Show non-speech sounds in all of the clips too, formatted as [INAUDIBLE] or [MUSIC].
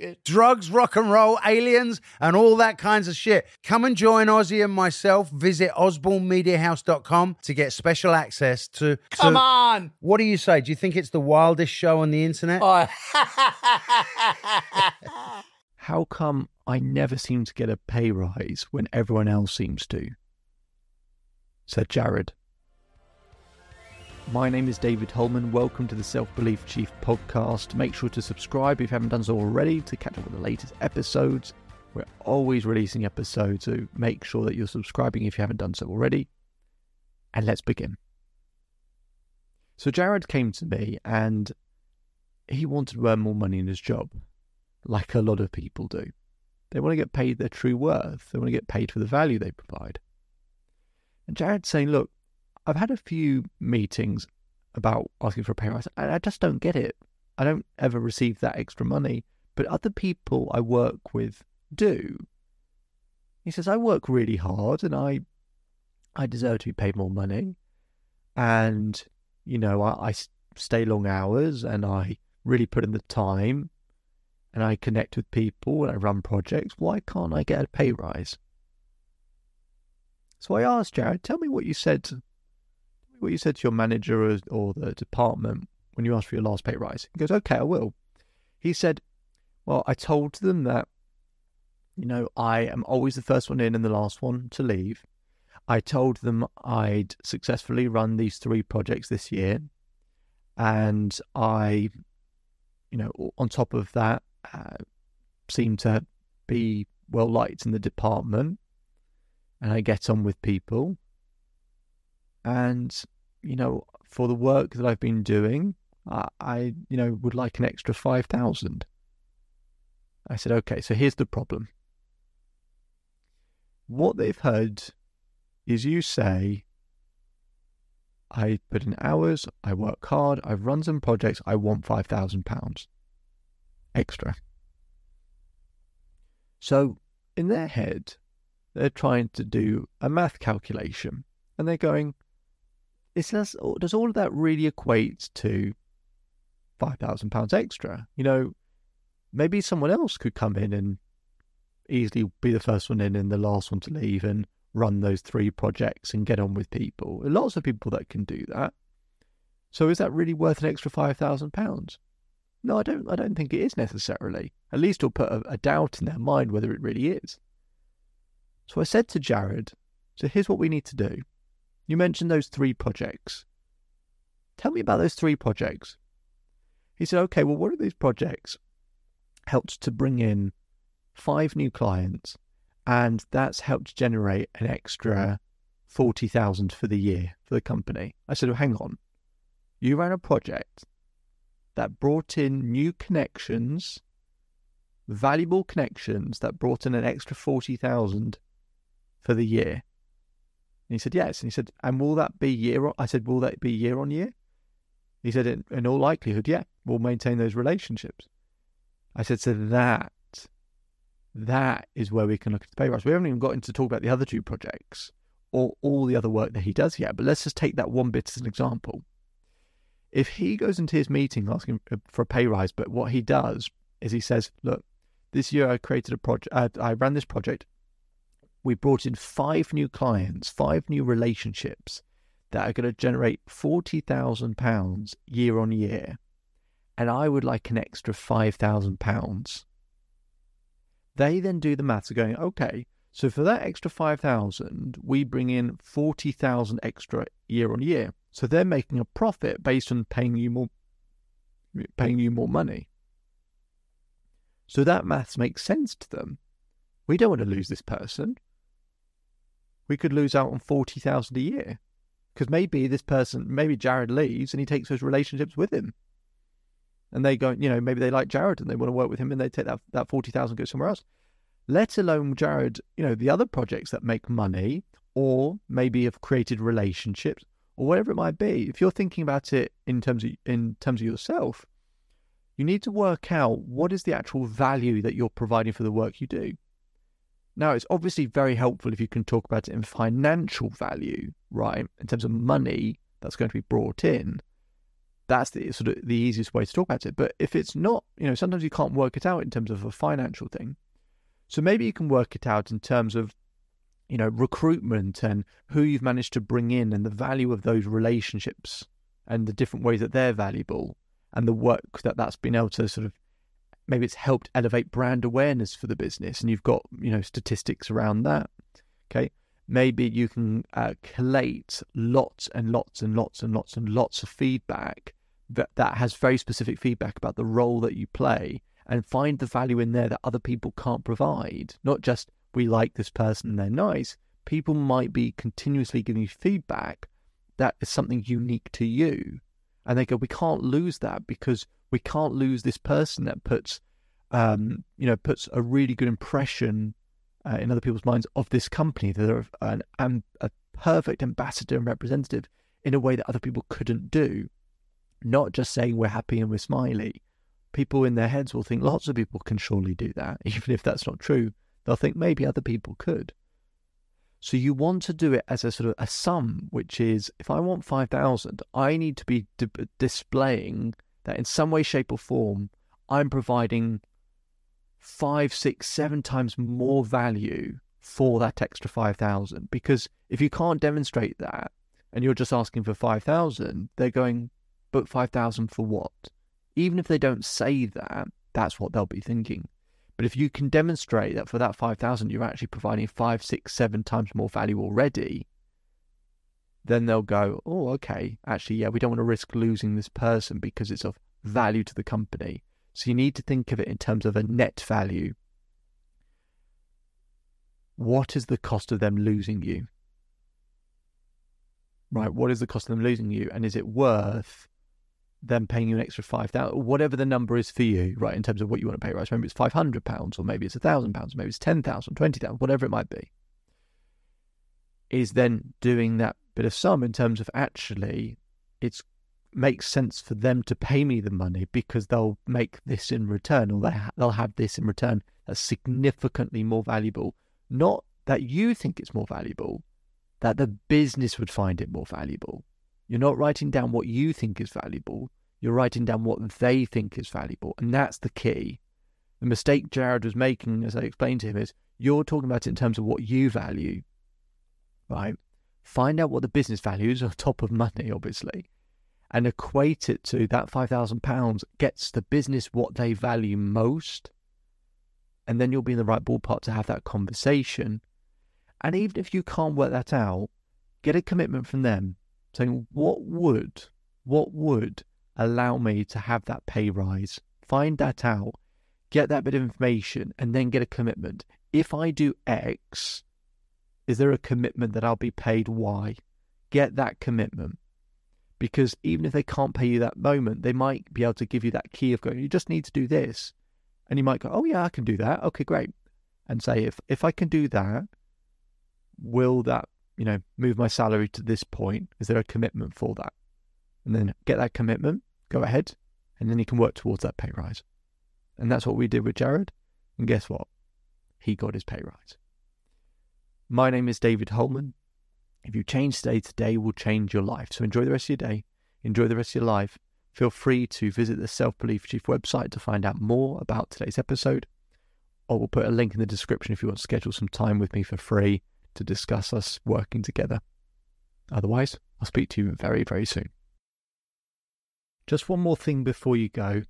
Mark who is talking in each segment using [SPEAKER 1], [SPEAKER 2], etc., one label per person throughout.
[SPEAKER 1] shit.
[SPEAKER 2] Drugs, rock and roll, aliens, and all that kinds of shit. Come and join Ozzy and myself. Visit osbornemediahouse.com to get special access to. to-
[SPEAKER 1] Come on!
[SPEAKER 2] What do you say? Do you think it's the wildest show on the internet?
[SPEAKER 1] Oh. [LAUGHS]
[SPEAKER 3] How come I never seem to get a pay rise when everyone else seems to? Said Jared. My name is David Hulman. Welcome to the Self Belief Chief podcast. Make sure to subscribe if you haven't done so already to catch up with the latest episodes. We're always releasing episodes, so make sure that you're subscribing if you haven't done so already. And let's begin. So, Jared came to me and he wanted to earn more money in his job like a lot of people do. They want to get paid their true worth. They want to get paid for the value they provide. And Jared's saying, look, I've had a few meetings about asking for a pay rise, and I just don't get it. I don't ever receive that extra money, but other people I work with do. He says, I work really hard and I I deserve to be paid more money. And, you know, I, I stay long hours and I really put in the time and I connect with people and I run projects, why can't I get a pay rise? So I asked Jared, tell me what you said, what you said to your manager or, or the department when you asked for your last pay rise. He goes, okay, I will. He said, well, I told them that, you know, I am always the first one in and the last one to leave. I told them I'd successfully run these three projects this year. And I, you know, on top of that, uh, seem to be well liked in the department and I get on with people. And, you know, for the work that I've been doing, I, I you know, would like an extra 5,000. I said, okay, so here's the problem. What they've heard is you say, I put in hours, I work hard, I've run some projects, I want £5,000 extra. So, in their head, they're trying to do a math calculation and they're going, this, oh, does all of that really equate to £5,000 extra? You know, maybe someone else could come in and easily be the first one in and the last one to leave and run those three projects and get on with people. Lots of people that can do that. So is that really worth an extra five thousand pounds? No, I don't. I don't think it is necessarily. At least it'll put a, a doubt in their mind whether it really is. So I said to Jared, "So here's what we need to do. You mentioned those three projects. Tell me about those three projects." He said, "Okay, well, what are these projects? Helped to bring in five new clients, and that's helped generate an extra forty thousand for the year for the company." I said, well, "Hang on." You ran a project that brought in new connections, valuable connections that brought in an extra 40,000 for the year. And he said, yes. And he said, and will that be year on? I said, will that be year on year? He said, in, in all likelihood, yeah, we'll maintain those relationships. I said, so that, that is where we can look at the pay rise. We haven't even got into talk about the other two projects or all the other work that he does yet, but let's just take that one bit as an example if he goes into his meeting asking for a pay rise, but what he does is he says, "Look, this year I created a project. Uh, I ran this project. We brought in five new clients, five new relationships that are going to generate forty thousand pounds year on year, and I would like an extra five thousand pounds." They then do the maths of going, okay, so for that extra five thousand, we bring in forty thousand extra year on year. So they're making a profit based on paying you more paying you more money. So that maths makes sense to them. We don't want to lose this person. We could lose out on 40,000 a year. Because maybe this person, maybe Jared leaves and he takes those relationships with him. And they go, you know, maybe they like Jared and they want to work with him and they take that, that 40,000 go somewhere else. Let alone Jared, you know, the other projects that make money or maybe have created relationships or whatever it might be. If you're thinking about it in terms of in terms of yourself, you need to work out what is the actual value that you're providing for the work you do. Now, it's obviously very helpful if you can talk about it in financial value, right? In terms of money that's going to be brought in. That's the sort of the easiest way to talk about it. But if it's not, you know, sometimes you can't work it out in terms of a financial thing. So maybe you can work it out in terms of, you know, recruitment and who you've managed to bring in and the value of those relationships and the different ways that they're valuable and the work that that's been able to sort of maybe it's helped elevate brand awareness for the business and you've got you know statistics around that okay? Maybe you can uh, collate lots and lots and lots and lots and lots of feedback that, that has very specific feedback about the role that you play and find the value in there that other people can't provide. Not just we like this person and they're nice. People might be continuously giving you feedback that is something unique to you and they go, we can't lose that because we can't lose this person that puts, um, you know, puts a really good impression uh, in other people's minds of this company. They're an, an, a perfect ambassador and representative in a way that other people couldn't do. Not just saying we're happy and we're smiley. People in their heads will think lots of people can surely do that, [LAUGHS] even if that's not true. They'll think maybe other people could. So you want to do it as a sort of a sum, which is if I want 5,000, I need to be di- displaying that in some way, shape, or form, I'm providing five, six, seven times more value for that extra 5,000. Because if you can't demonstrate that and you're just asking for 5,000, they're going, but 5,000 for what? Even if they don't say that, that's what they'll be thinking. But if you can demonstrate that for that 5,000, you're actually providing five, six, seven times more value already, then they'll go, oh, okay, actually, yeah, we don't want to risk losing this person because it's of value to the company. So you need to think of it in terms of a net value. What is the cost of them losing you? Right, what is the cost of them losing you? And is it worth them paying you an extra five thousand, whatever the number is for you, right? In terms of what you want to pay, right? So maybe it's five hundred pounds, or maybe it's a thousand pounds, maybe it's ten thousand, twenty thousand, whatever it might be. Is then doing that bit of sum in terms of actually, it makes sense for them to pay me the money because they'll make this in return, or they ha- they'll have this in return that's significantly more valuable. Not that you think it's more valuable, that the business would find it more valuable. You're not writing down what you think is valuable. You're writing down what they think is valuable. And that's the key. The mistake Jared was making, as I explained to him, is you're talking about it in terms of what you value, right? Find out what the business values on [LAUGHS] top of money, obviously, and equate it to that £5,000 gets the business what they value most. And then you'll be in the right ballpark to have that conversation. And even if you can't work that out, get a commitment from them saying what would what would allow me to have that pay rise find that out get that bit of information and then get a commitment if i do x is there a commitment that i'll be paid y get that commitment because even if they can't pay you that moment they might be able to give you that key of going you just need to do this and you might go oh yeah i can do that okay great and say if if i can do that will that you know, move my salary to this point? Is there a commitment for that? And then get that commitment, go ahead, and then you can work towards that pay rise. And that's what we did with Jared. And guess what? He got his pay rise. My name is David Hulman. If you change today, today will change your life. So enjoy the rest of your day, enjoy the rest of your life. Feel free to visit the Self Belief Chief website to find out more about today's episode. Or we'll put a link in the description if you want to schedule some time with me for free to discuss us working together. Otherwise, I'll speak to you very, very soon. Just one more thing before you go.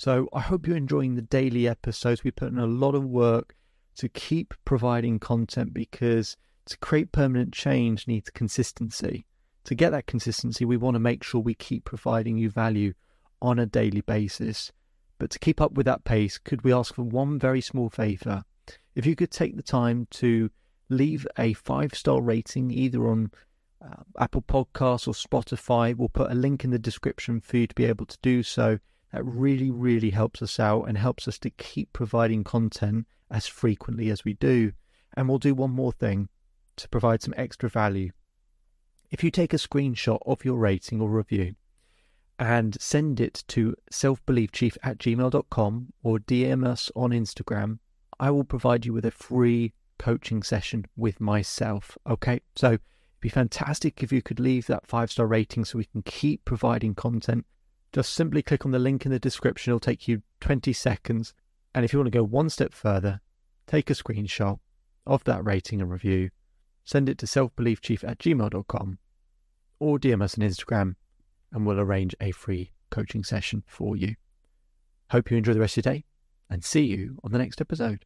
[SPEAKER 3] So, I hope you're enjoying the daily episodes. We put in a lot of work to keep providing content because to create permanent change needs consistency. To get that consistency, we want to make sure we keep providing you value on a daily basis. But to keep up with that pace, could we ask for one very small favour? If you could take the time to leave a five star rating either on uh, Apple Podcasts or Spotify. We'll put a link in the description for you to be able to do so. That really, really helps us out and helps us to keep providing content as frequently as we do. And we'll do one more thing to provide some extra value. If you take a screenshot of your rating or review and send it to selfbeliefchief at gmail.com or DM us on Instagram, I will provide you with a free coaching session with myself. Okay, so it'd be fantastic if you could leave that five star rating so we can keep providing content. Just simply click on the link in the description, it'll take you 20 seconds. And if you want to go one step further, take a screenshot of that rating and review, send it to selfbeliefchief at gmail.com or DM us on Instagram and we'll arrange a free coaching session for you. Hope you enjoy the rest of your day and see you on the next episode.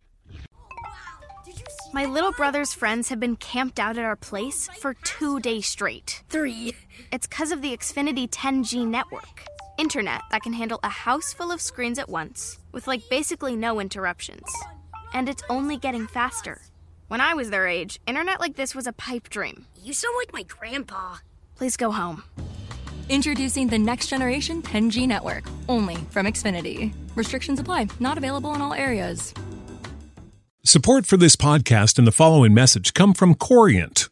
[SPEAKER 4] My little brother's friends have been camped out at our place for two days straight.
[SPEAKER 5] Three.
[SPEAKER 4] It's because of the Xfinity 10G network. Internet that can handle a house full of screens at once, with like basically no interruptions. And it's only getting faster. When I was their age, internet like this was a pipe dream.
[SPEAKER 5] You sound like my grandpa.
[SPEAKER 4] Please go home.
[SPEAKER 6] Introducing the next generation 10G network, only from Xfinity. Restrictions apply, not available in all areas.
[SPEAKER 7] Support for this podcast and the following message come from Corient.